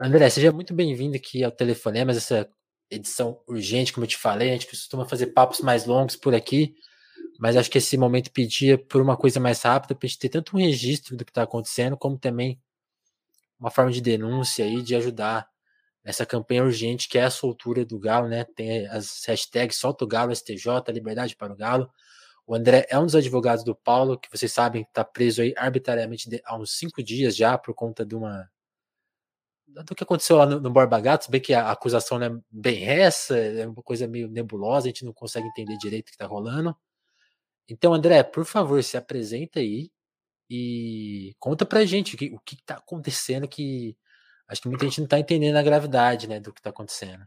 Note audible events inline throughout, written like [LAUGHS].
André, seja muito bem-vindo aqui ao Telefonemas, essa edição urgente, como eu te falei. A gente costuma fazer papos mais longos por aqui, mas acho que esse momento pedia por uma coisa mais rápida, para a gente ter tanto um registro do que está acontecendo, como também uma forma de denúncia aí, de ajudar nessa campanha urgente que é a soltura do Galo, né? Tem as hashtags Solta o Galo, STJ, Liberdade para o Galo. O André é um dos advogados do Paulo, que vocês sabem está preso aí arbitrariamente há uns cinco dias já, por conta de uma. Do que aconteceu lá no, no Borba Gato, bem que a acusação não é bem essa, é uma coisa meio nebulosa, a gente não consegue entender direito o que está rolando. Então, André, por favor, se apresenta aí e conta pra gente o que, o que tá acontecendo que acho que muita gente não está entendendo a gravidade né, do que está acontecendo.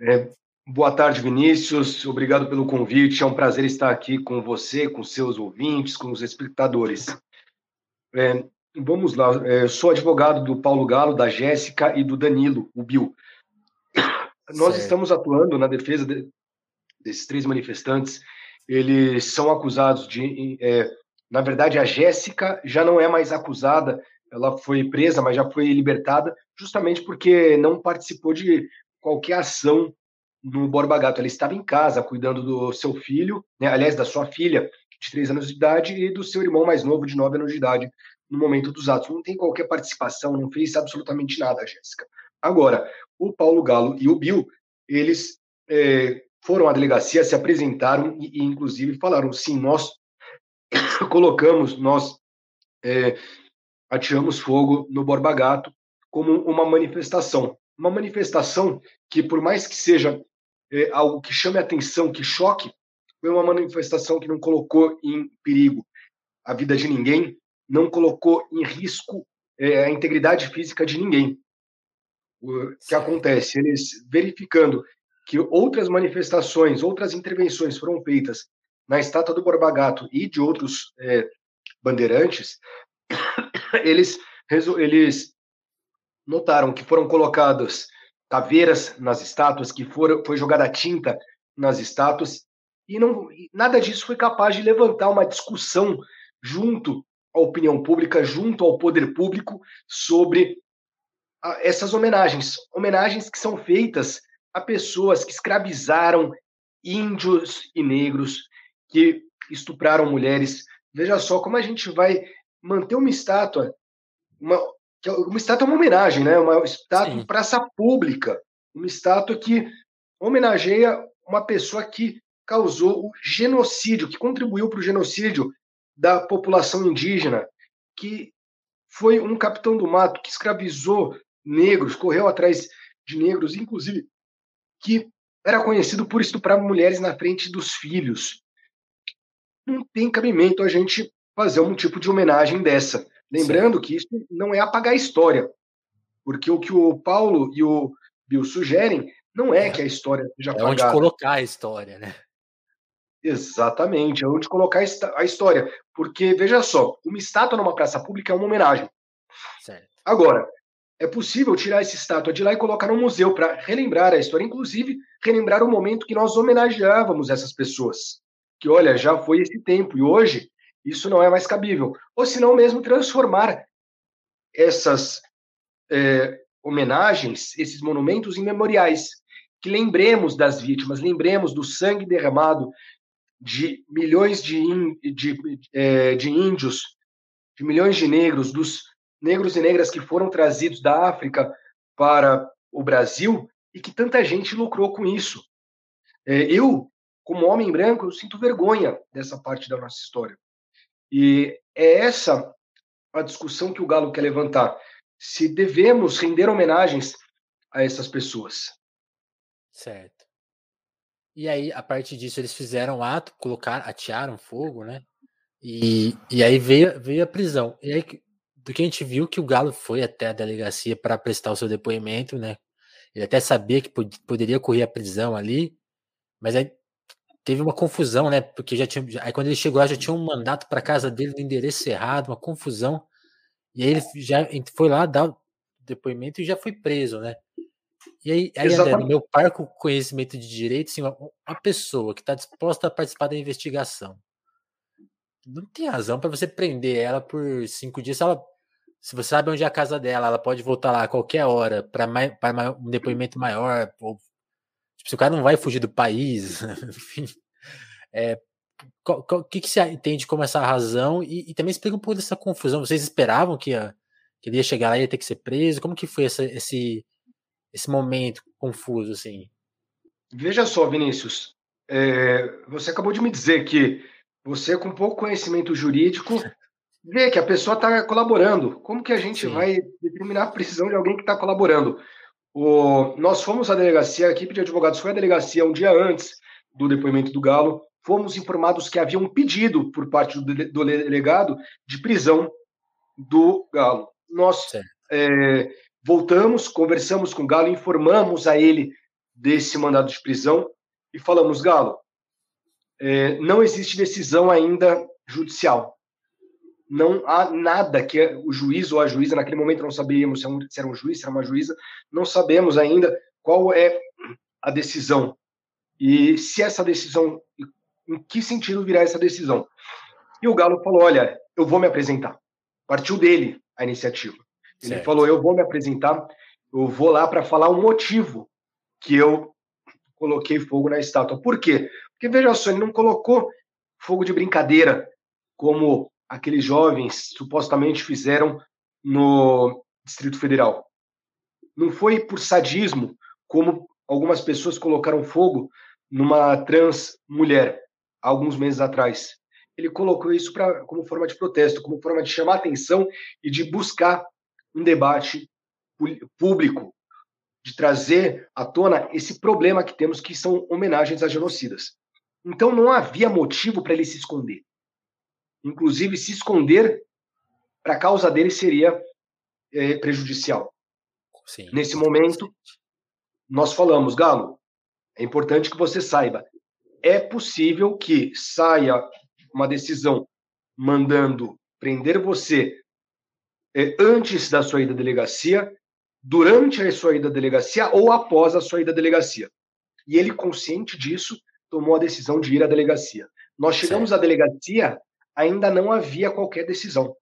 É, boa tarde, Vinícius. Obrigado pelo convite. É um prazer estar aqui com você, com seus ouvintes, com os espectadores. É, vamos lá. É, sou advogado do Paulo Galo, da Jéssica e do Danilo, o Bill. Nós certo. estamos atuando na defesa de, desses três manifestantes. Eles são acusados de. É, na verdade, a Jéssica já não é mais acusada ela foi presa, mas já foi libertada, justamente porque não participou de qualquer ação no Borba Gato. Ela estava em casa cuidando do seu filho, né, aliás, da sua filha de três anos de idade e do seu irmão mais novo de nove anos de idade no momento dos atos. Não tem qualquer participação, não fez absolutamente nada, Jéssica. Agora, o Paulo Galo e o Bill, eles é, foram à delegacia, se apresentaram e, e inclusive, falaram: sim, nós [COUGHS] colocamos, nós é, atiramos fogo no Borba Gato como uma manifestação. Uma manifestação que, por mais que seja é, algo que chame atenção, que choque, foi uma manifestação que não colocou em perigo a vida de ninguém, não colocou em risco é, a integridade física de ninguém. O que acontece? Eles verificando que outras manifestações, outras intervenções foram feitas na estátua do Borba Gato e de outros é, bandeirantes, [COUGHS] eles, eles notaram que foram colocadas caveiras nas estátuas, que foram, foi jogada tinta nas estátuas, e não, nada disso foi capaz de levantar uma discussão junto à opinião pública, junto ao poder público, sobre a, essas homenagens. Homenagens que são feitas a pessoas que escravizaram índios e negros, que estupraram mulheres. Veja só como a gente vai manter uma estátua, uma, é uma estátua é uma homenagem, né? Uma estátua praça pública, uma estátua que homenageia uma pessoa que causou o genocídio, que contribuiu para o genocídio da população indígena, que foi um capitão do mato que escravizou negros, correu atrás de negros, inclusive que era conhecido por estuprar mulheres na frente dos filhos. Não tem cabimento a gente fazer um tipo de homenagem dessa. Lembrando Sim. que isso não é apagar a história, porque o que o Paulo e o Bill sugerem não é, é. que a história seja apagada. É onde colocar a história, né? Exatamente, é onde colocar a história. Porque, veja só, uma estátua numa praça pública é uma homenagem. Certo. Agora, é possível tirar essa estátua de lá e colocar no museu para relembrar a história, inclusive relembrar o momento que nós homenageávamos essas pessoas. Que, olha, já foi esse tempo, e hoje isso não é mais cabível. Ou se não, mesmo transformar essas é, homenagens, esses monumentos em memoriais, que lembremos das vítimas, lembremos do sangue derramado de milhões de, de, é, de índios, de milhões de negros, dos negros e negras que foram trazidos da África para o Brasil e que tanta gente lucrou com isso. É, eu, como homem branco, eu sinto vergonha dessa parte da nossa história. E é essa a discussão que o Galo quer levantar. Se devemos render homenagens a essas pessoas. Certo. E aí, a partir disso, eles fizeram ato, colocaram, atearam fogo, né? E, e aí veio, veio a prisão. E aí, do que a gente viu, que o Galo foi até a delegacia para prestar o seu depoimento, né? Ele até sabia que pod poderia correr a prisão ali, mas aí teve uma confusão, né? Porque já tinha. Aí quando ele chegou lá, já tinha um mandato para casa dele no endereço errado, uma confusão. E aí ele já foi lá dar o depoimento e já foi preso, né? E aí, aí André, no meu parco conhecimento de direito, assim, uma, uma pessoa que está disposta a participar da investigação não tem razão para você prender ela por cinco dias se ela se você sabe onde é a casa dela, ela pode voltar lá a qualquer hora para um depoimento maior. Ou, tipo, se o cara não vai fugir do país, [LAUGHS] enfim. É, o que, que você entende como essa razão? E, e, também explica um pouco dessa confusão. Vocês esperavam que, ia, que ele ia chegar lá e ia ter que ser preso? Como que foi essa, esse, esse momento confuso, assim? Veja só, Vinícius. É, você acabou de me dizer que você, com pouco conhecimento jurídico, [LAUGHS] vê que a pessoa está colaborando. Como que a gente Sim. vai determinar a prisão de alguém que está colaborando? O, nós fomos à delegacia, a equipe de advogados foi à delegacia um dia antes do depoimento do Galo. Fomos informados que havia um pedido por parte do, do delegado de prisão do Galo. Nós é, voltamos, conversamos com o Galo, informamos a ele desse mandado de prisão e falamos: Galo, é, não existe decisão ainda judicial não há nada que o juiz ou a juíza, naquele momento não sabíamos se era um juiz, se era uma juíza, não sabemos ainda qual é a decisão. E se essa decisão, em que sentido virá essa decisão? E o Galo falou: olha, eu vou me apresentar. Partiu dele a iniciativa. Ele certo. falou: eu vou me apresentar, eu vou lá para falar o motivo que eu coloquei fogo na estátua. Por quê? Porque veja só, ele não colocou fogo de brincadeira, como aqueles jovens supostamente fizeram no Distrito Federal. Não foi por sadismo, como algumas pessoas colocaram fogo numa trans mulher alguns meses atrás. Ele colocou isso pra, como forma de protesto, como forma de chamar atenção e de buscar um debate público, de trazer à tona esse problema que temos, que são homenagens a genocidas. Então não havia motivo para ele se esconder. Inclusive, se esconder para a causa dele seria é, prejudicial. Sim, Nesse momento, nós falamos, Galo, é importante que você saiba, é possível que saia uma decisão mandando prender você é, antes da sua ida à delegacia, durante a sua ida à delegacia ou após a sua ida à delegacia. E ele, consciente disso, tomou a decisão de ir à delegacia. Nós chegamos certo. à delegacia ainda não havia qualquer decisão.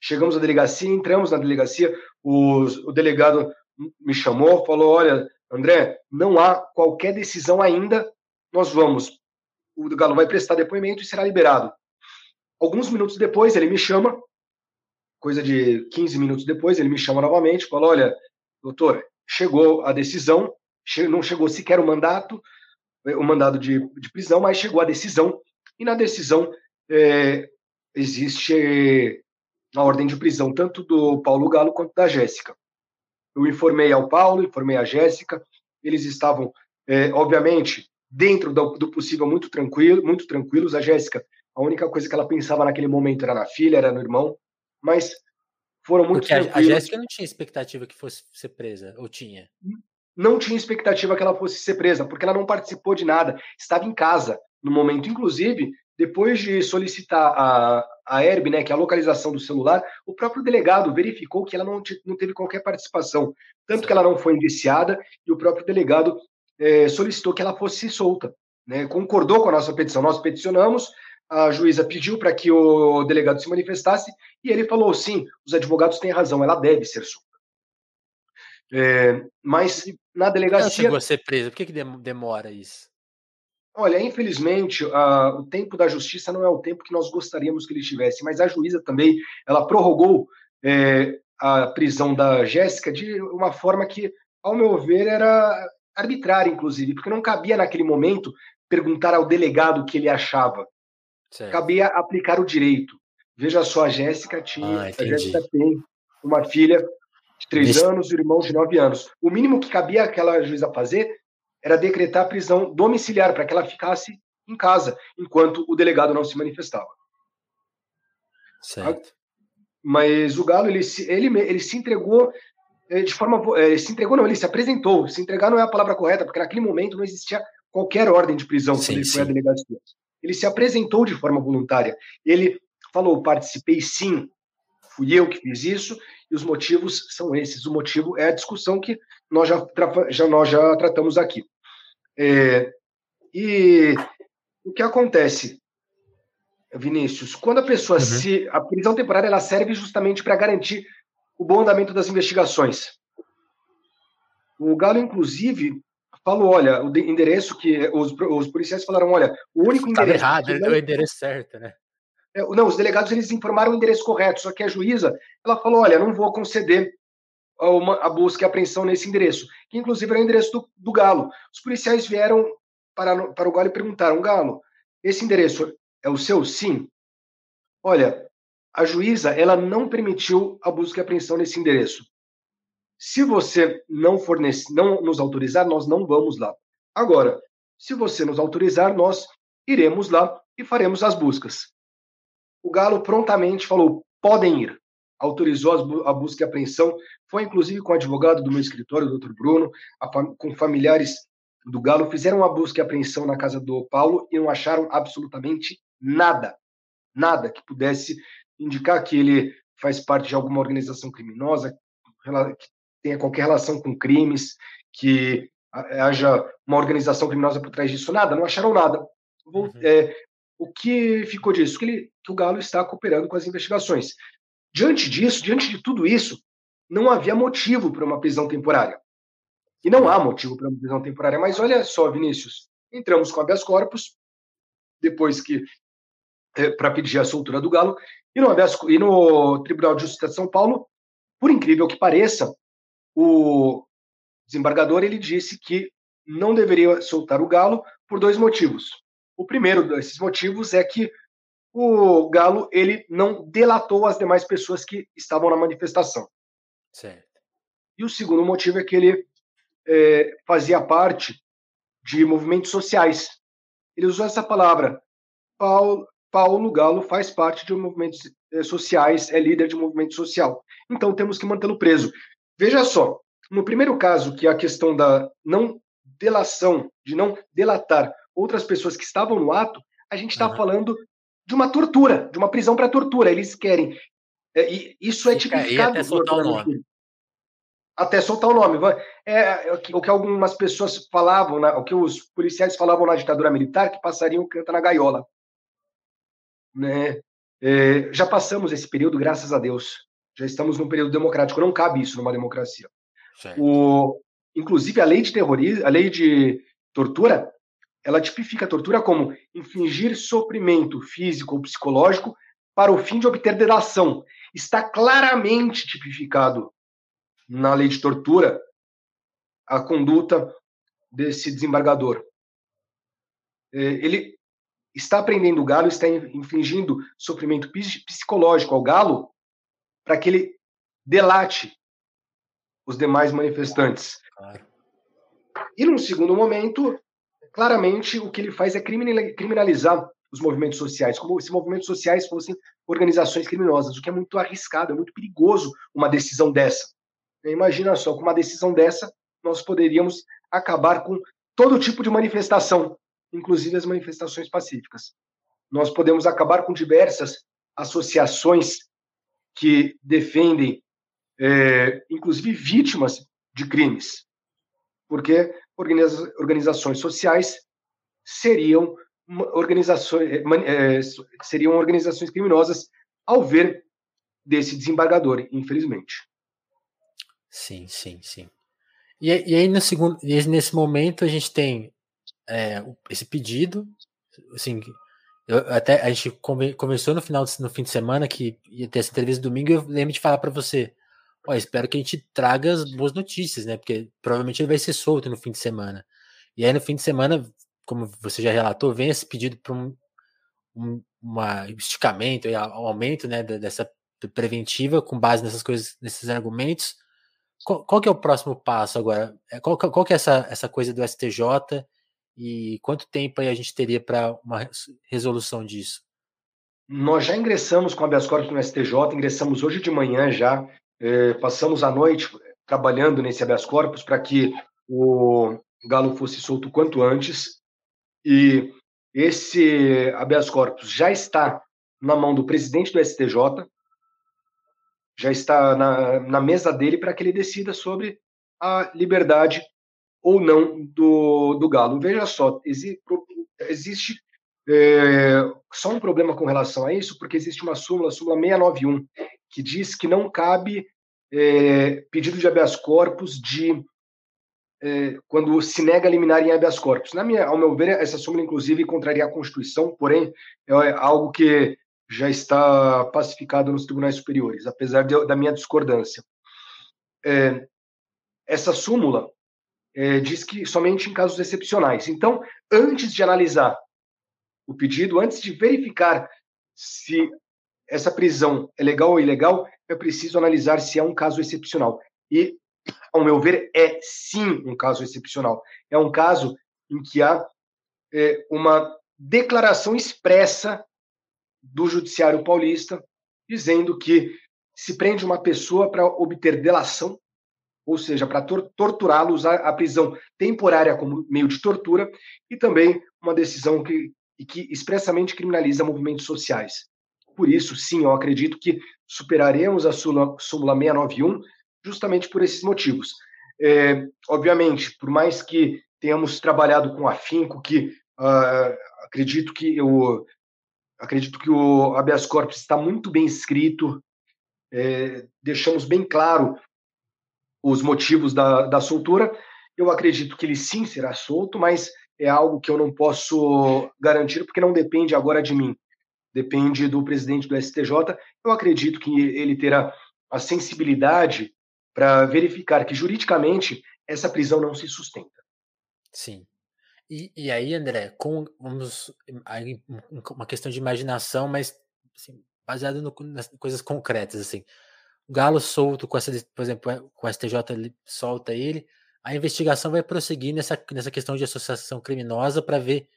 Chegamos à delegacia, entramos na delegacia, o, o delegado me chamou, falou: Olha, André, não há qualquer decisão ainda, nós vamos. O Galo vai prestar depoimento e será liberado. Alguns minutos depois, ele me chama, coisa de 15 minutos depois, ele me chama novamente, fala: Olha, doutor, chegou a decisão, não chegou sequer o mandato, o mandado de, de prisão, mas chegou a decisão, e na decisão é, existe a ordem de prisão tanto do Paulo Galo quanto da Jéssica. Eu informei ao Paulo, informei à Jéssica, eles estavam, é, obviamente, dentro do, do, possível muito tranquilo, muito tranquilos. A Jéssica, a única coisa que ela pensava naquele momento era na filha, era no irmão, mas foram muito Porque tranquilos. A Jéssica não tinha expectativa que fosse ser presa, ou tinha? Não tinha expectativa que ela fosse ser presa, porque ela não participou de nada, estava em casa no momento. Inclusive, depois de solicitar a, a ERB, né, que é a localização do celular, o próprio delegado verificou que ela não, não teve qualquer participação, tanto que ela não foi indiciada, e o próprio delegado é, solicitou que ela fosse solta. Né, concordou com a nossa petição. Nós peticionamos, a juíza pediu para que o delegado se manifestasse, e ele falou: sim, os advogados têm razão, ela deve ser solta. É, mas na delegacia. Ela chegou a ser presa, por que, que demora isso? Olha, infelizmente, o tempo da justiça não é o tempo que nós gostaríamos que ele tivesse, mas a juíza também, ela prorrogou é, a prisão da Jéssica de uma forma que, ao meu ver, era arbitrária, inclusive, porque não cabia naquele momento perguntar ao delegado o que ele achava. Certo. Cabia aplicar o direito. Veja só, a Jéssica tinha, ah, a Jéssica tem uma filha de três anos e um irmão de nove anos. O mínimo que cabia aquela juíza fazer era decretar a prisão domiciliar para que ela ficasse em casa enquanto o delegado não se manifestava. Certo. Mas o Galo ele, ele, ele se entregou eh, de forma eh, ele se entregou não ele se apresentou se entregar não é a palavra correta porque naquele momento não existia qualquer ordem de prisão sim, quando ele sim. foi à delegacia ele se apresentou de forma voluntária ele falou participei sim fui eu que fiz isso e os motivos são esses o motivo é a discussão que nós já, já nós já tratamos aqui é, e o que acontece, Vinícius, quando a pessoa uhum. se. A prisão temporária ela serve justamente para garantir o bom andamento das investigações. O Galo, inclusive, falou, olha, o endereço que os, os policiais falaram, olha, o único endereço... errado, é o endereço certo, né? É, não, os delegados, eles informaram o endereço correto, só que a juíza, ela falou, olha, não vou conceder uma, a busca e apreensão nesse endereço, que inclusive era o endereço do, do Galo. Os policiais vieram para, para o Galo e perguntaram, Galo, esse endereço é o seu? Sim. Olha, a juíza, ela não permitiu a busca e apreensão nesse endereço. Se você não fornece, não nos autorizar, nós não vamos lá. Agora, se você nos autorizar, nós iremos lá e faremos as buscas. O Galo prontamente falou: podem ir. Autorizou a busca e apreensão. Foi inclusive com o advogado do meu escritório, o Dr. Bruno, com familiares do Galo, fizeram a busca e apreensão na casa do Paulo e não acharam absolutamente nada. Nada que pudesse indicar que ele faz parte de alguma organização criminosa, que tenha qualquer relação com crimes, que haja uma organização criminosa por trás disso. Nada, não acharam nada. Uhum. É, o que ficou disso? Que, ele, que o Galo está cooperando com as investigações. Diante disso, diante de tudo isso, não havia motivo para uma prisão temporária. E não há motivo para uma prisão temporária. Mas olha só, Vinícius, entramos com habeas corpus, depois que é, para pedir a soltura do Galo, e no, habeas, e no Tribunal de Justiça de São Paulo, por incrível que pareça, o desembargador ele disse que não deveria soltar o Galo por dois motivos. O primeiro desses motivos é que o Galo ele não delatou as demais pessoas que estavam na manifestação. Certo. E o segundo motivo é que ele é, fazia parte de movimentos sociais. Ele usou essa palavra. Paulo, Paulo Galo faz parte de movimentos é, sociais, é líder de movimento social. Então temos que mantê-lo preso. Veja só, no primeiro caso, que é a questão da não delação, de não delatar outras pessoas que estavam no ato, a gente está uhum. falando de uma tortura, de uma prisão para tortura. Eles querem. É, e isso é tipificado. Até soltar o nome. Até soltar o nome. É, é, o que algumas pessoas falavam, o que os policiais falavam na ditadura militar, que passariam canta na gaiola. Né? É, já passamos esse período, graças a Deus. Já estamos num período democrático. Não cabe isso numa democracia. O, inclusive, a lei de terrorismo, a lei de tortura, ela tipifica a tortura como infligir sofrimento físico ou psicológico para o fim de obter delação. Está claramente tipificado na lei de tortura a conduta desse desembargador. É, ele está prendendo o galo, está infligindo sofrimento psicológico ao galo para que ele delate os demais manifestantes. E num segundo momento, claramente o que ele faz é criminalizar os movimentos sociais, como se movimentos sociais fossem organizações criminosas, o que é muito arriscado, é muito perigoso uma decisão dessa. Imagina só, com uma decisão dessa, nós poderíamos acabar com todo tipo de manifestação, inclusive as manifestações pacíficas. Nós podemos acabar com diversas associações que defendem, é, inclusive, vítimas de crimes, porque organiza organizações sociais seriam organizações, é, é, seriam organizações criminosas ao ver desse desembargador, infelizmente. Sim, sim, sim. E, e aí, no segundo, nesse momento, a gente tem é, esse pedido, assim, eu, até a gente come, começou no final no fim de semana que ia ter essa entrevista domingo. Eu lembro de falar para você, ó, espero que a gente traga as boas notícias, né? Porque provavelmente ele vai ser solto no fim de semana. E aí no fim de semana, como você já relatou, vem esse pedido para um, um uma esticamento, um aumento, né, dessa preventiva com base nessas coisas, nesses argumentos. Qual, qual que é o próximo passo agora? É, qual, qual que é essa, essa coisa do STJ? E quanto tempo aí a gente teria para uma resolução disso? Nós já ingressamos com habeas corpus no STJ, ingressamos hoje de manhã já, eh, passamos a noite trabalhando nesse habeas corpus para que o Galo fosse solto quanto antes. E esse habeas corpus já está na mão do presidente do STJ, já está na, na mesa dele para que ele decida sobre a liberdade ou não do, do Galo. Veja só, existe, é, só um problema com relação a isso, porque existe uma súmula, súmula 691, que diz que não cabe é, pedido de habeas corpus de é, quando se nega a liminar em habeas corpus. Na minha, ao meu ver, essa súmula, inclusive, contraria a Constituição, porém, é algo que já está pacificado nos tribunais superiores, apesar de, da minha discordância. É, essa súmula é, diz que somente em casos excepcionais. Então, antes de analisar o pedido, antes de verificar se essa prisão é legal ou ilegal, é preciso analisar se é um caso excepcional. E, ao meu ver, é sim um caso excepcional. É um caso em que há é, uma declaração expressa do Judiciário Paulista dizendo que se prende uma pessoa para obter delação, ou seja, para tor torturá-lo, usar a prisão temporária como meio de tortura, e também uma decisão que, que expressamente criminaliza movimentos sociais. Por isso, sim, eu acredito que superaremos a súmula, súmula 691 justamente por esses motivos. É, obviamente, por mais que tenhamos trabalhado com afinco, que uh, acredito que eu acredito que o habeas corpus está muito bem escrito, é, deixamos bem claro os motivos da, da soltura. Eu acredito que ele sim será solto, mas é algo que eu não posso garantir porque não depende agora de mim depende do presidente do STJ. Eu acredito que ele terá a sensibilidade para verificar que juridicamente essa prisão não se sustenta. Sim. E, e aí, André, com vamos uma questão de imaginação, mas assim, baseado no, nas coisas concretas, assim. O Galo solto com essa, por exemplo, com o STJ solta ele, a investigação vai prosseguir nessa, nessa questão de associação criminosa para ver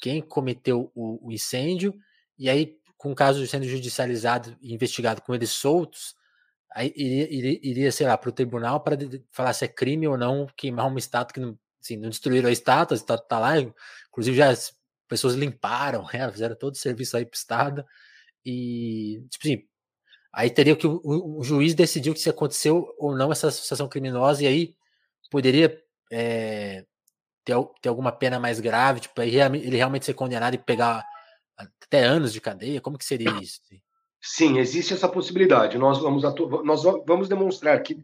quem cometeu o, o incêndio e aí, com o caso sendo judicializado e investigado com eles soltos, aí iria, iria, iria sei lá, para o tribunal para falar se é crime ou não queimar uma estátua que não, assim, não destruíram a estátua, a estátua está lá, inclusive já as pessoas limparam [LAUGHS] ela, fizeram todo o serviço aí para o Estado, e, tipo assim, aí teria que o, o, o, juiz decidiu se aconteceu ou não essa associação criminosa, e aí poderia é, ter, ter alguma pena mais grave, tipo, ele realmente ser condenado e pegar até anos de cadeia? Como que seria isso? Sim, existe essa possibilidade. Nós vamos, nós vamos demonstrar que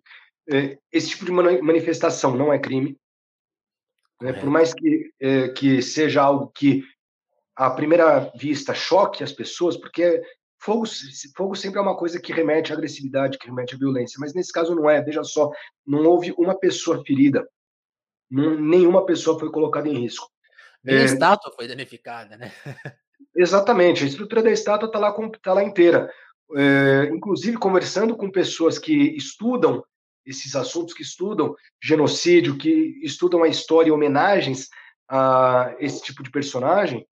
é, esse tipo de manifestação não é crime. Né? Por mais que, é, que seja algo que, à primeira vista, choque as pessoas, porque fogo, fogo sempre é uma coisa que remete à agressividade, que remete à violência. Mas nesse caso não é. Veja só, não houve uma pessoa ferida. nenhuma pessoa foi colocada em risco. Nem é, a estátua foi danificada, né? [LAUGHS] Exatamente, a estrutura da estátua está lá, tá lá inteira. É, inclusive, conversando com pessoas que estudam esses assuntos, que estudam genocídio, que estudam a história e homenagens a esse tipo de personagem,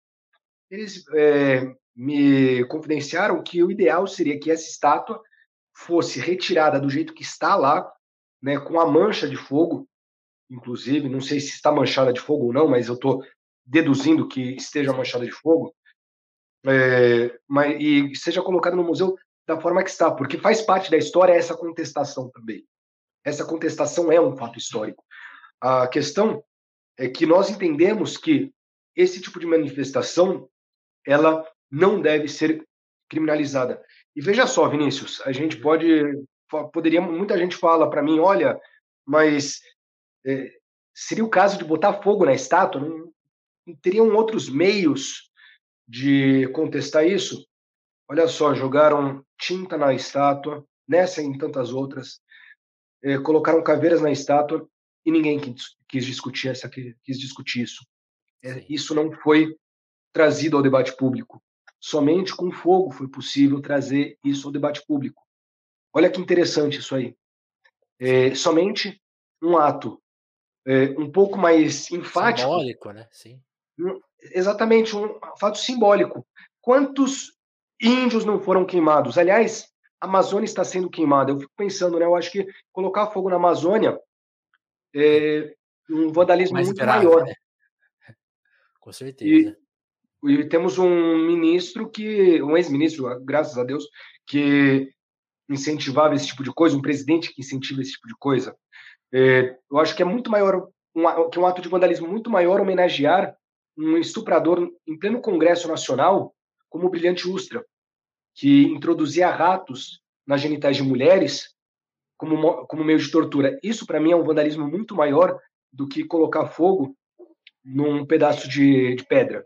eles é, me confidenciaram que o ideal seria que essa estátua fosse retirada do jeito que está lá, né, com a mancha de fogo, inclusive, não sei se está manchada de fogo ou não, mas eu estou deduzindo que esteja manchada de fogo, é, mas, e seja colocado no museu da forma que está, porque faz parte da história essa contestação também. Essa contestação é um fato histórico. A questão é que nós entendemos que esse tipo de manifestação ela não deve ser criminalizada. E veja só, Vinícius, a gente pode poderia muita gente fala para mim, olha, mas é, seria o caso de botar fogo na estátua? Não, não teriam outros meios de contestar isso, olha só, jogaram tinta na estátua, nessa e em tantas outras, eh, colocaram caveiras na estátua e ninguém quis, quis discutir essa, quis discutir isso. É, isso não foi trazido ao debate público. Somente com fogo foi possível trazer isso ao debate público. Olha que interessante isso aí. É, somente um ato é, um pouco mais enfático. Simbólico, né? Sim exatamente um fato simbólico. Quantos índios não foram queimados? Aliás, a Amazônia está sendo queimada. Eu fico pensando, né? Eu acho que colocar fogo na Amazônia é um vandalismo Mais muito grave, maior. Né? [LAUGHS] Com certeza. E, e, temos um ministro que, um ex-ministro, graças a Deus, que incentivava esse tipo de coisa, um presidente que incentiva esse tipo de coisa. É, eu acho que é muito maior, um, que é um ato de vandalismo muito maior homenagear um estuprador em pleno Congresso Nacional, como o Brilhante Ustra, que introduzia ratos nas genitais de mulheres como, como meio de tortura. Isso, para mim, é um vandalismo muito maior do que colocar fogo num pedaço de, de pedra.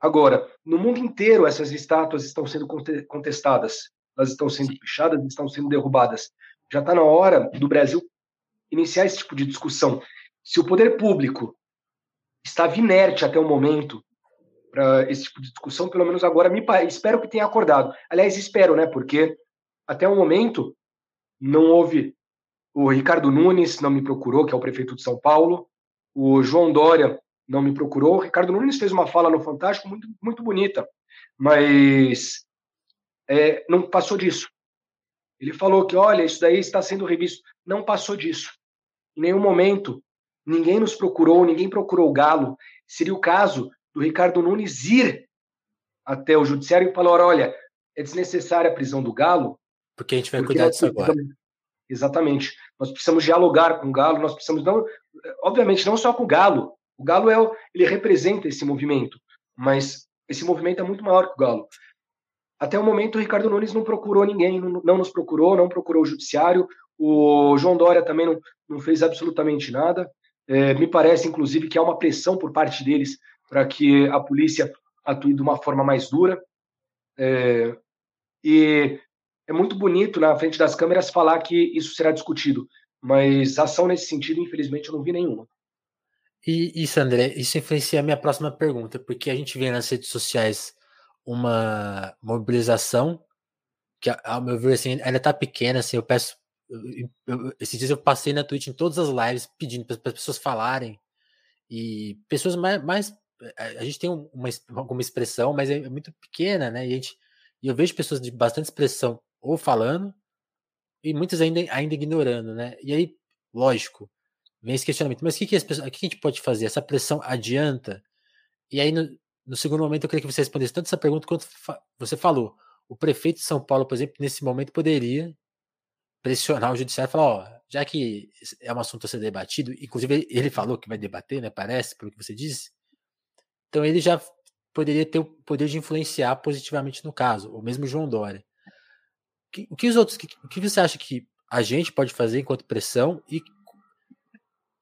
Agora, no mundo inteiro, essas estátuas estão sendo contestadas, elas estão sendo pichadas, estão sendo derrubadas. Já está na hora do Brasil iniciar esse tipo de discussão. Se o poder público estava inerte até o momento para esse tipo de discussão, pelo menos agora me espero que tenha acordado. Aliás, espero, né? Porque até o momento não houve o Ricardo Nunes não me procurou, que é o prefeito de São Paulo. O João Dória não me procurou. O Ricardo Nunes fez uma fala no Fantástico muito, muito bonita, mas é, não passou disso. Ele falou que, olha, isso daí está sendo revisto. Não passou disso. Em nenhum momento ninguém nos procurou, ninguém procurou o Galo. Seria o caso do Ricardo Nunes ir até o judiciário e falar: olha, é desnecessária a prisão do Galo. Porque a gente vai cuidar disso agora. Exatamente. Nós precisamos dialogar com o Galo, nós precisamos não, obviamente não só com o Galo. O Galo é ele representa esse movimento, mas esse movimento é muito maior que o Galo. Até o momento o Ricardo Nunes não procurou ninguém, não, não nos procurou, não procurou o judiciário. O João Dória também não, não fez absolutamente nada. É, me parece, inclusive, que há uma pressão por parte deles para que a polícia atue de uma forma mais dura. É, e é muito bonito na frente das câmeras falar que isso será discutido, mas ação nesse sentido, infelizmente, eu não vi nenhuma. E isso, André, isso influencia a minha próxima pergunta, porque a gente vê nas redes sociais uma mobilização que, ao meu ver, assim, ainda está pequena, assim, eu peço esses dias eu passei na Twitch em todas as lives pedindo para as pessoas falarem e pessoas mais, mais a gente tem uma, alguma expressão, mas é, é muito pequena, né? E, a gente, e eu vejo pessoas de bastante expressão ou falando, e muitas ainda, ainda ignorando, né? E aí, lógico, vem esse questionamento, mas o que, que, as pessoas, o que a gente pode fazer? Essa pressão adianta? E aí, no, no segundo momento, eu queria que você respondesse tanto essa pergunta quanto você falou. O prefeito de São Paulo, por exemplo, nesse momento poderia pressionar o judiciário e falar, ó, já que é um assunto a ser debatido, inclusive ele falou que vai debater, né, parece, pelo que você disse, então ele já poderia ter o poder de influenciar positivamente no caso, ou mesmo João Dória o que os outros, o que você acha que a gente pode fazer enquanto pressão e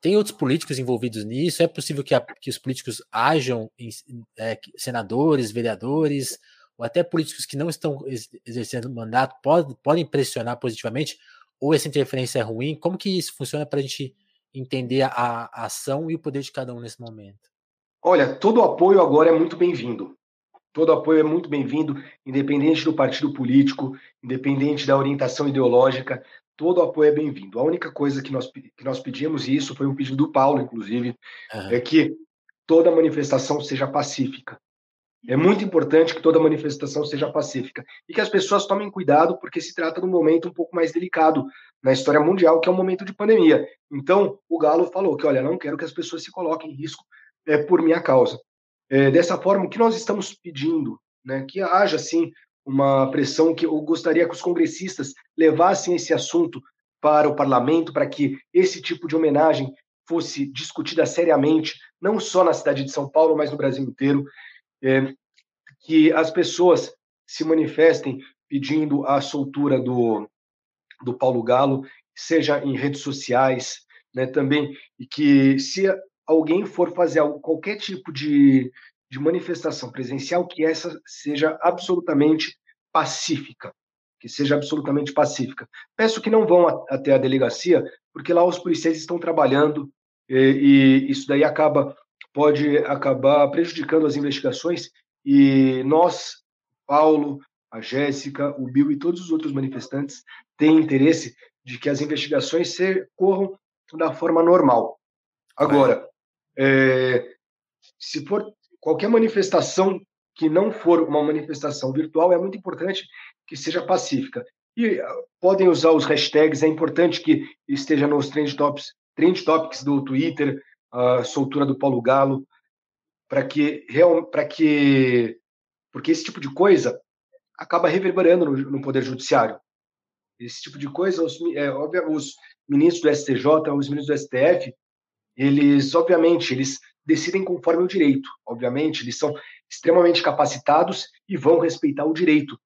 tem outros políticos envolvidos nisso? É possível que, a, que os políticos ajam em é, senadores, vereadores, ou até políticos que não estão exercendo mandato pode, podem pressionar positivamente? Ou essa interferência é ruim? Como que isso funciona para a gente entender a, a ação e o poder de cada um nesse momento? Olha, todo apoio agora é muito bem-vindo. Todo apoio é muito bem-vindo, independente do partido político, independente da orientação ideológica, todo apoio é bem-vindo. A única coisa que nós, que nós pedimos, e isso foi um pedido do Paulo, inclusive, uhum. é que toda manifestação seja pacífica. É muito importante que toda manifestação seja pacífica e que as pessoas tomem cuidado, porque se trata de um momento um pouco mais delicado na história mundial, que é um momento de pandemia. Então, o Galo falou que, olha, não quero que as pessoas se coloquem em risco é, por minha causa. É, dessa forma, o que nós estamos pedindo, né, que haja sim uma pressão que eu gostaria que os congressistas levassem esse assunto para o parlamento, para que esse tipo de homenagem fosse discutida seriamente, não só na cidade de São Paulo, mas no Brasil inteiro, é, que as pessoas se manifestem pedindo a soltura do, do Paulo Galo, seja em redes sociais, né, também, e que se alguém for fazer qualquer tipo de, de manifestação presencial, que essa seja absolutamente pacífica, que seja absolutamente pacífica. Peço que não vão até a delegacia, porque lá os policiais estão trabalhando e, e isso daí acaba pode acabar prejudicando as investigações e nós, Paulo, a Jéssica, o Bill e todos os outros manifestantes têm interesse de que as investigações se, corram da forma normal. Agora, é, se for qualquer manifestação que não for uma manifestação virtual, é muito importante que seja pacífica. E ah, podem usar os hashtags, é importante que esteja nos trend topics, trend topics do Twitter, a soltura do Paulo Galo, para que para que porque esse tipo de coisa acaba reverberando no, no poder judiciário. Esse tipo de coisa, os, é, óbvio, os ministros do STJ, os ministros do STF, eles, obviamente, eles decidem conforme o direito. Obviamente, eles são extremamente capacitados e vão respeitar o direito.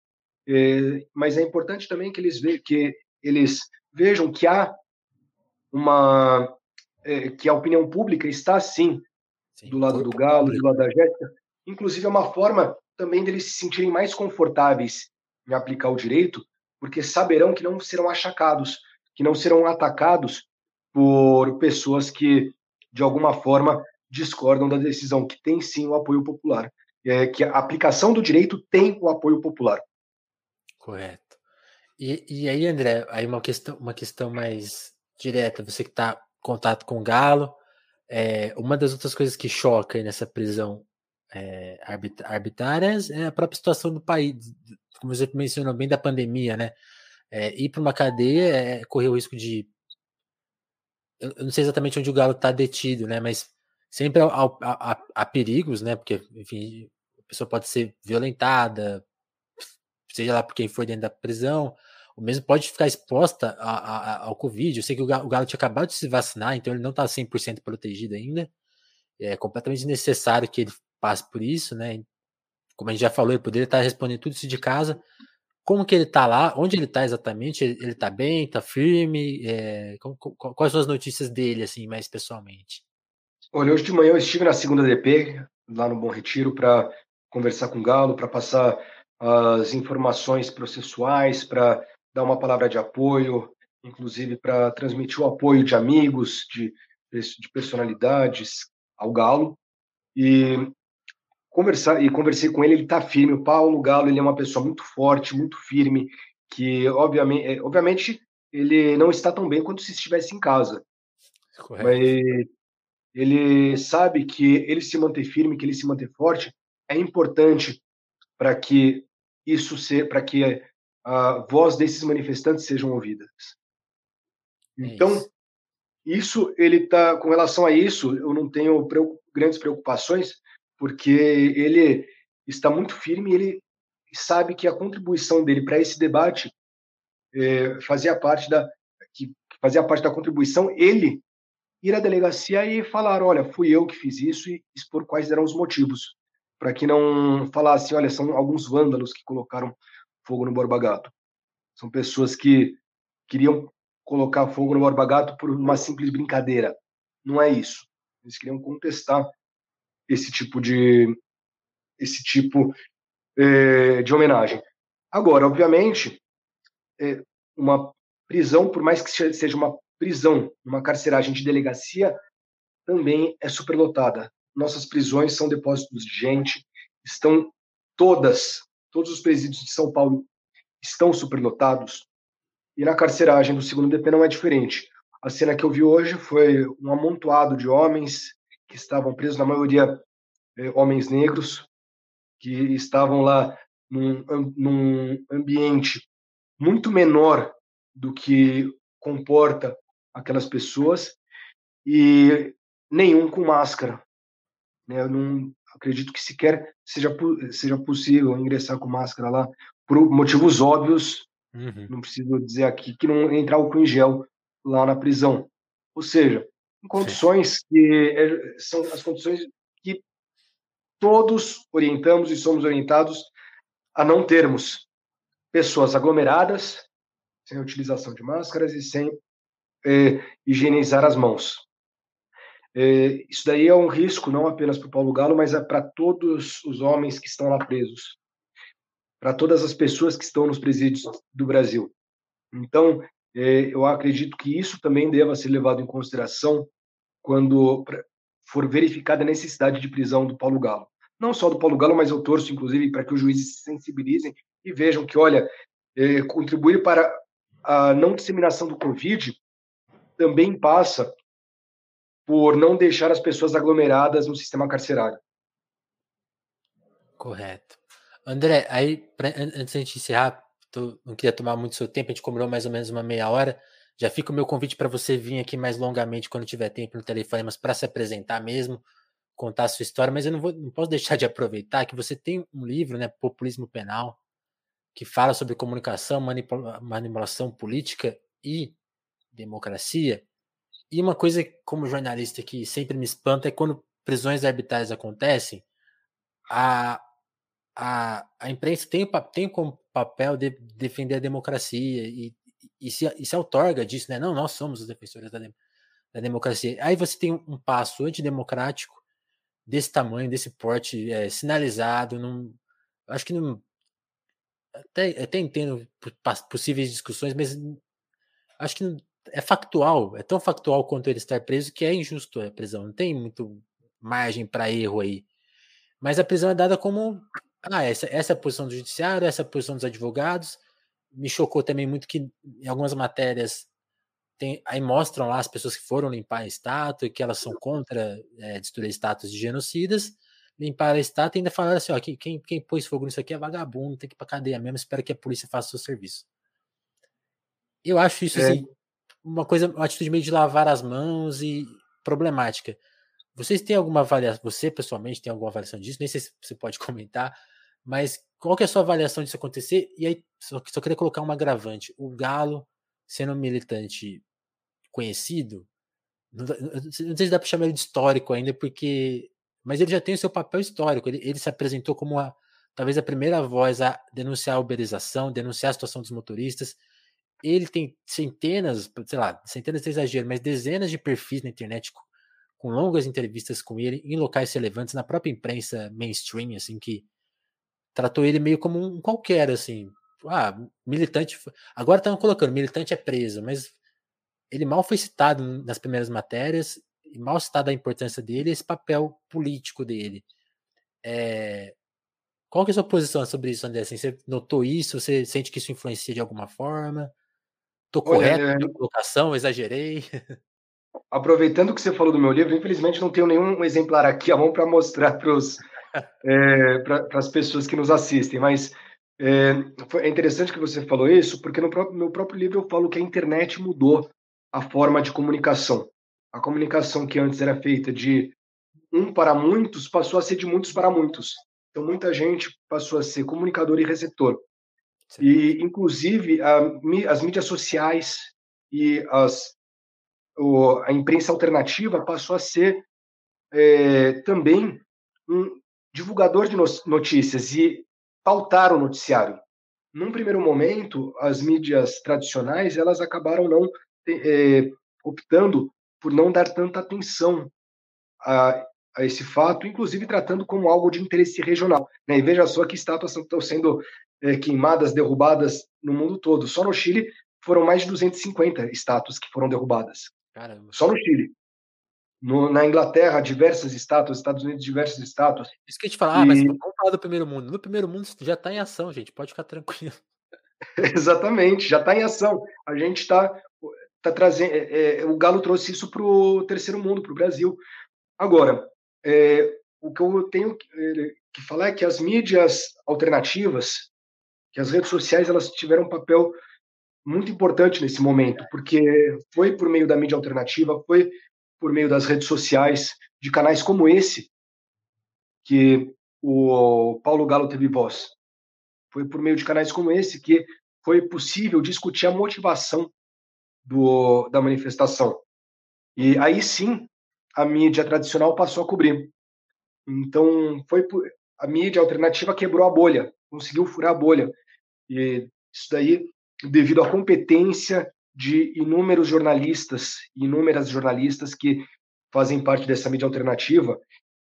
É, mas é importante também que eles, ve que eles vejam que há uma é, que a opinião pública está sim, sim do lado do Galo, público. do lado da Jéssica. Inclusive é uma forma também deles se sentirem mais confortáveis em aplicar o direito, porque saberão que não serão achacados, que não serão atacados por pessoas que de alguma forma discordam da decisão, que tem sim o apoio popular, é, que a aplicação do direito tem o apoio popular. Correto. E, e aí, André, aí uma questão, uma questão mais direta, você que está contato com o Galo, é, uma das outras coisas que choca nessa prisão é, arbitrária é a própria situação do país, como você mencionou bem da pandemia, né? É, ir para uma cadeia é correr o risco de. Eu, não sei exatamente onde o Galo está detido, né? Mas sempre há, há, há, perigos, né? Porque, enfim, a pessoa pode ser violentada, seja lá por quem for dentro da prisão, o mesmo pode ficar exposta a, a, ao Covid. Eu sei que o Galo, o Galo tinha acabado de se vacinar, então ele não está 100% protegido ainda. É completamente necessário que ele passe por isso, né? Como a gente já falou, ele poderia estar respondendo tudo isso de casa. Como que ele está lá? Onde ele está exatamente? Ele está bem? Está firme? É, quais são as notícias dele, assim, mais pessoalmente? Olha, hoje de manhã eu estive na segunda DP, lá no Bom Retiro, para conversar com o Galo, para passar as informações processuais, para dar uma palavra de apoio, inclusive para transmitir o apoio de amigos, de, de personalidades ao Galo. E conversar e conversei com ele, ele está firme. O Paulo Galo ele é uma pessoa muito forte, muito firme, que obviamente, é, obviamente ele não está tão bem quanto se estivesse em casa. Correto. Mas ele sabe que ele se manter firme, que ele se manter forte é importante para que isso ser, para que a voz desses manifestantes sejam ouvidas. É então, isso. isso ele tá com relação a isso, eu não tenho grandes preocupações, porque ele está muito firme, ele sabe que a contribuição dele para esse debate é, fazia parte da que fazia parte da contribuição ele ir à delegacia e falar, olha, fui eu que fiz isso e expor quais eram os motivos para que não falasse, olha, são alguns vândalos que colocaram fogo no Borba Gato. São pessoas que queriam colocar fogo no Borba Gato por uma simples brincadeira. Não é isso. Eles queriam contestar esse tipo de esse tipo é, de homenagem. Agora, obviamente, é, uma prisão, por mais que seja uma prisão, uma carceragem de delegacia, também é superlotada nossas prisões são depósitos de gente, estão todas, todos os presídios de São Paulo estão superlotados. E na carceragem do segundo DP não é diferente. A cena que eu vi hoje foi um amontoado de homens que estavam presos, na maioria é, homens negros, que estavam lá num, num ambiente muito menor do que comporta aquelas pessoas e nenhum com máscara. Né? Não acredito que sequer seja, seja possível ingressar com máscara lá, por motivos óbvios. Uhum. Não preciso dizer aqui que não entrar álcool em gel lá na prisão. Ou seja, em condições Sim. que é, são as condições que todos orientamos e somos orientados a não termos pessoas aglomeradas, sem utilização de máscaras e sem é, higienizar as mãos. É, isso daí é um risco não apenas para o Paulo Galo, mas é para todos os homens que estão lá presos, para todas as pessoas que estão nos presídios do Brasil. Então, é, eu acredito que isso também deva ser levado em consideração quando for verificada a necessidade de prisão do Paulo Galo. Não só do Paulo Galo, mas eu torço, inclusive, para que os juízes se sensibilizem e vejam que, olha, é, contribuir para a não disseminação do Covid também passa por não deixar as pessoas aglomeradas no sistema carcerário. Correto. André, aí, pra, antes de gente encerrar, tô, não queria tomar muito seu tempo, a gente combinou mais ou menos uma meia hora. Já fica o meu convite para você vir aqui mais longamente quando tiver tempo no telefone, mas para se apresentar mesmo, contar a sua história. Mas eu não, vou, não posso deixar de aproveitar que você tem um livro, né, Populismo Penal, que fala sobre comunicação, manipula, manipulação política e democracia. E uma coisa, como jornalista, que sempre me espanta é quando prisões arbitrais acontecem, a, a, a imprensa tem, tem como papel de defender a democracia e, e, se, e se outorga disso, né? Não, nós somos os defensores da, da democracia. Aí você tem um, um passo antidemocrático desse tamanho, desse porte, é, sinalizado, num, acho que não, até, até entendo possíveis discussões, mas acho que é factual, é tão factual quanto ele estar preso que é injusto a prisão, não tem muito margem para erro aí. Mas a prisão é dada como ah, essa, essa é a posição do judiciário, essa é a posição dos advogados. Me chocou também muito que em algumas matérias tem, aí mostram lá as pessoas que foram limpar a estátua e que elas são contra é, destruir estátuas de genocidas. Limparam a estátua e ainda falaram assim: ó, quem, quem, quem pôs fogo nisso aqui é vagabundo, tem que ir pra cadeia mesmo, espero que a polícia faça o seu serviço. Eu acho isso é. assim, uma coisa, uma atitude meio de lavar as mãos e problemática. Vocês têm alguma avaliação, você pessoalmente tem alguma avaliação disso? Nem sei se você pode [LAUGHS] comentar, mas qual que é a sua avaliação disso acontecer? E aí, só, só queria colocar um agravante. O Galo, sendo um militante conhecido, não, não sei se dá para chamar ele de histórico ainda, porque. Mas ele já tem o seu papel histórico. Ele, ele se apresentou como a, talvez a primeira voz a denunciar a uberização, denunciar a situação dos motoristas. Ele tem centenas, sei lá, centenas de exagero, mas dezenas de perfis na internet com longas entrevistas com ele em locais relevantes, na própria imprensa mainstream, assim, que tratou ele meio como um qualquer, assim. Ah, militante. Agora estão colocando, militante é preso, mas ele mal foi citado nas primeiras matérias, e mal citado a importância dele esse papel político dele. É... Qual que é a sua posição sobre isso, André? Assim, você notou isso? Você sente que isso influencia de alguma forma? Estou correto Olha, na colocação? Exagerei? [LAUGHS] aproveitando que você falou do meu livro, infelizmente não tenho nenhum exemplar aqui à mão para mostrar [LAUGHS] para é, as pessoas que nos assistem, mas é, é, interessante que você falou isso, porque no próprio, meu próprio livro eu falo que a internet mudou a forma de comunicação. A comunicação que antes era feita de um para muitos passou a ser de muitos para muitos. Então muita gente passou a ser comunicador e receptor. Sim. E inclusive a, as mídias sociais e as o, a imprensa alternativa passou a ser é, também um divulgador de notícias e pautar o noticiário. Num primeiro momento, as mídias tradicionais elas acabaram não é, optando por não dar tanta atenção a, a, esse fato, inclusive tratando como algo de interesse regional. Né? E veja só que estátuas estão sendo é, queimadas, derrubadas no mundo todo. Só no Chile foram mais de 250 estátuas que foram derrubadas. Caramba. Só no Chile. No, na Inglaterra, diversas estátuas, Estados Unidos, diversas estátuas. Isso que a gente fala, e... ah, mas vamos falar do primeiro mundo. No primeiro mundo já está em ação, gente, pode ficar tranquilo. [LAUGHS] [LAUGHS] Exatamente, já está em ação. A gente está tá trazendo. É, é, o Galo trouxe isso para o terceiro mundo, para o Brasil. Agora, é, o que eu tenho que, é, que falar é que as mídias alternativas, que as redes sociais, elas tiveram um papel muito importante nesse momento, porque foi por meio da mídia alternativa, foi por meio das redes sociais, de canais como esse, que o Paulo Galo teve voz. Foi por meio de canais como esse que foi possível discutir a motivação do, da manifestação. E aí sim, a mídia tradicional passou a cobrir. Então, foi por, a mídia alternativa quebrou a bolha, conseguiu furar a bolha. E isso daí devido à competência de inúmeros jornalistas, inúmeras jornalistas que fazem parte dessa mídia alternativa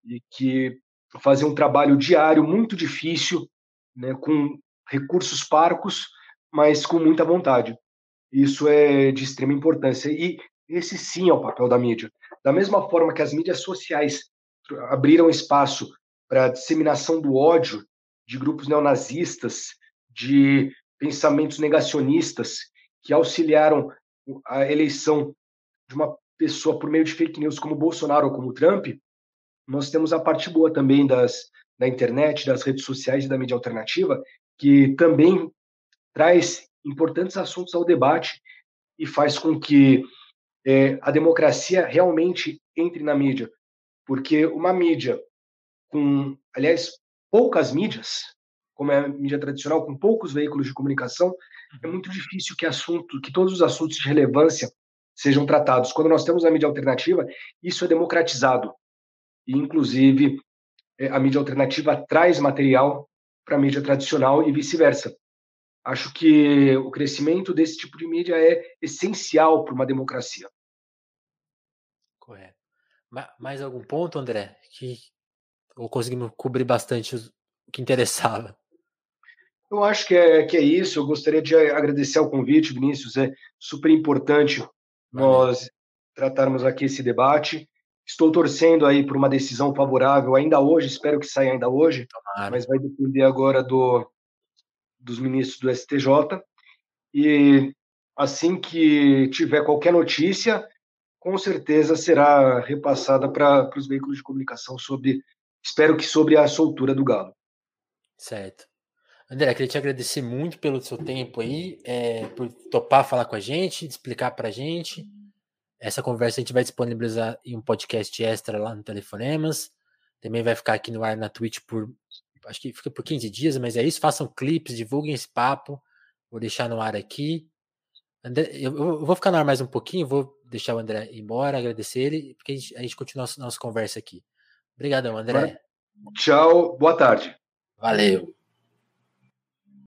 e que fazem um trabalho diário muito difícil, né, com recursos parcos, mas com muita vontade. Isso é de extrema importância e esse sim é o papel da mídia. Da mesma forma que as mídias sociais abriram espaço para a disseminação do ódio de grupos neonazistas, de pensamentos negacionistas que auxiliaram a eleição de uma pessoa por meio de fake news como Bolsonaro ou como Trump, nós temos a parte boa também das, da internet, das redes sociais e da mídia alternativa, que também traz importantes assuntos ao debate e faz com que é, a democracia realmente entre na mídia. Porque uma mídia com, aliás, poucas mídias, como é a mídia tradicional, com poucos veículos de comunicação, é uhum. muito difícil que assunto, que todos os assuntos de relevância sejam tratados. Quando nós temos a mídia alternativa, isso é democratizado. E, inclusive, é, a mídia alternativa traz material para a mídia tradicional e vice-versa. Acho que o crescimento desse tipo de mídia é essencial para uma democracia. Correto. Mais algum ponto, André, que ou conseguimos cobrir bastante o que interessava? Eu acho que é, que é isso. Eu gostaria de agradecer ao convite, Vinícius. É super importante nós tratarmos aqui esse debate. Estou torcendo aí por uma decisão favorável ainda hoje, espero que saia ainda hoje, mas vai depender agora do, dos ministros do STJ. E assim que tiver qualquer notícia, com certeza será repassada para os veículos de comunicação sobre, espero que sobre a soltura do Galo. Certo. André, queria te agradecer muito pelo seu tempo aí, é, por topar falar com a gente, explicar para a gente. Essa conversa a gente vai disponibilizar em um podcast extra lá no Telefonemas. Também vai ficar aqui no ar na Twitch por. Acho que fica por 15 dias, mas é isso. Façam clipes, divulguem esse papo. Vou deixar no ar aqui. André, eu, eu vou ficar no ar mais um pouquinho, vou deixar o André ir embora, agradecer ele, porque a gente, a gente continua a nossa, nossa conversa aqui. Obrigadão, André. Tchau, boa tarde. Valeu.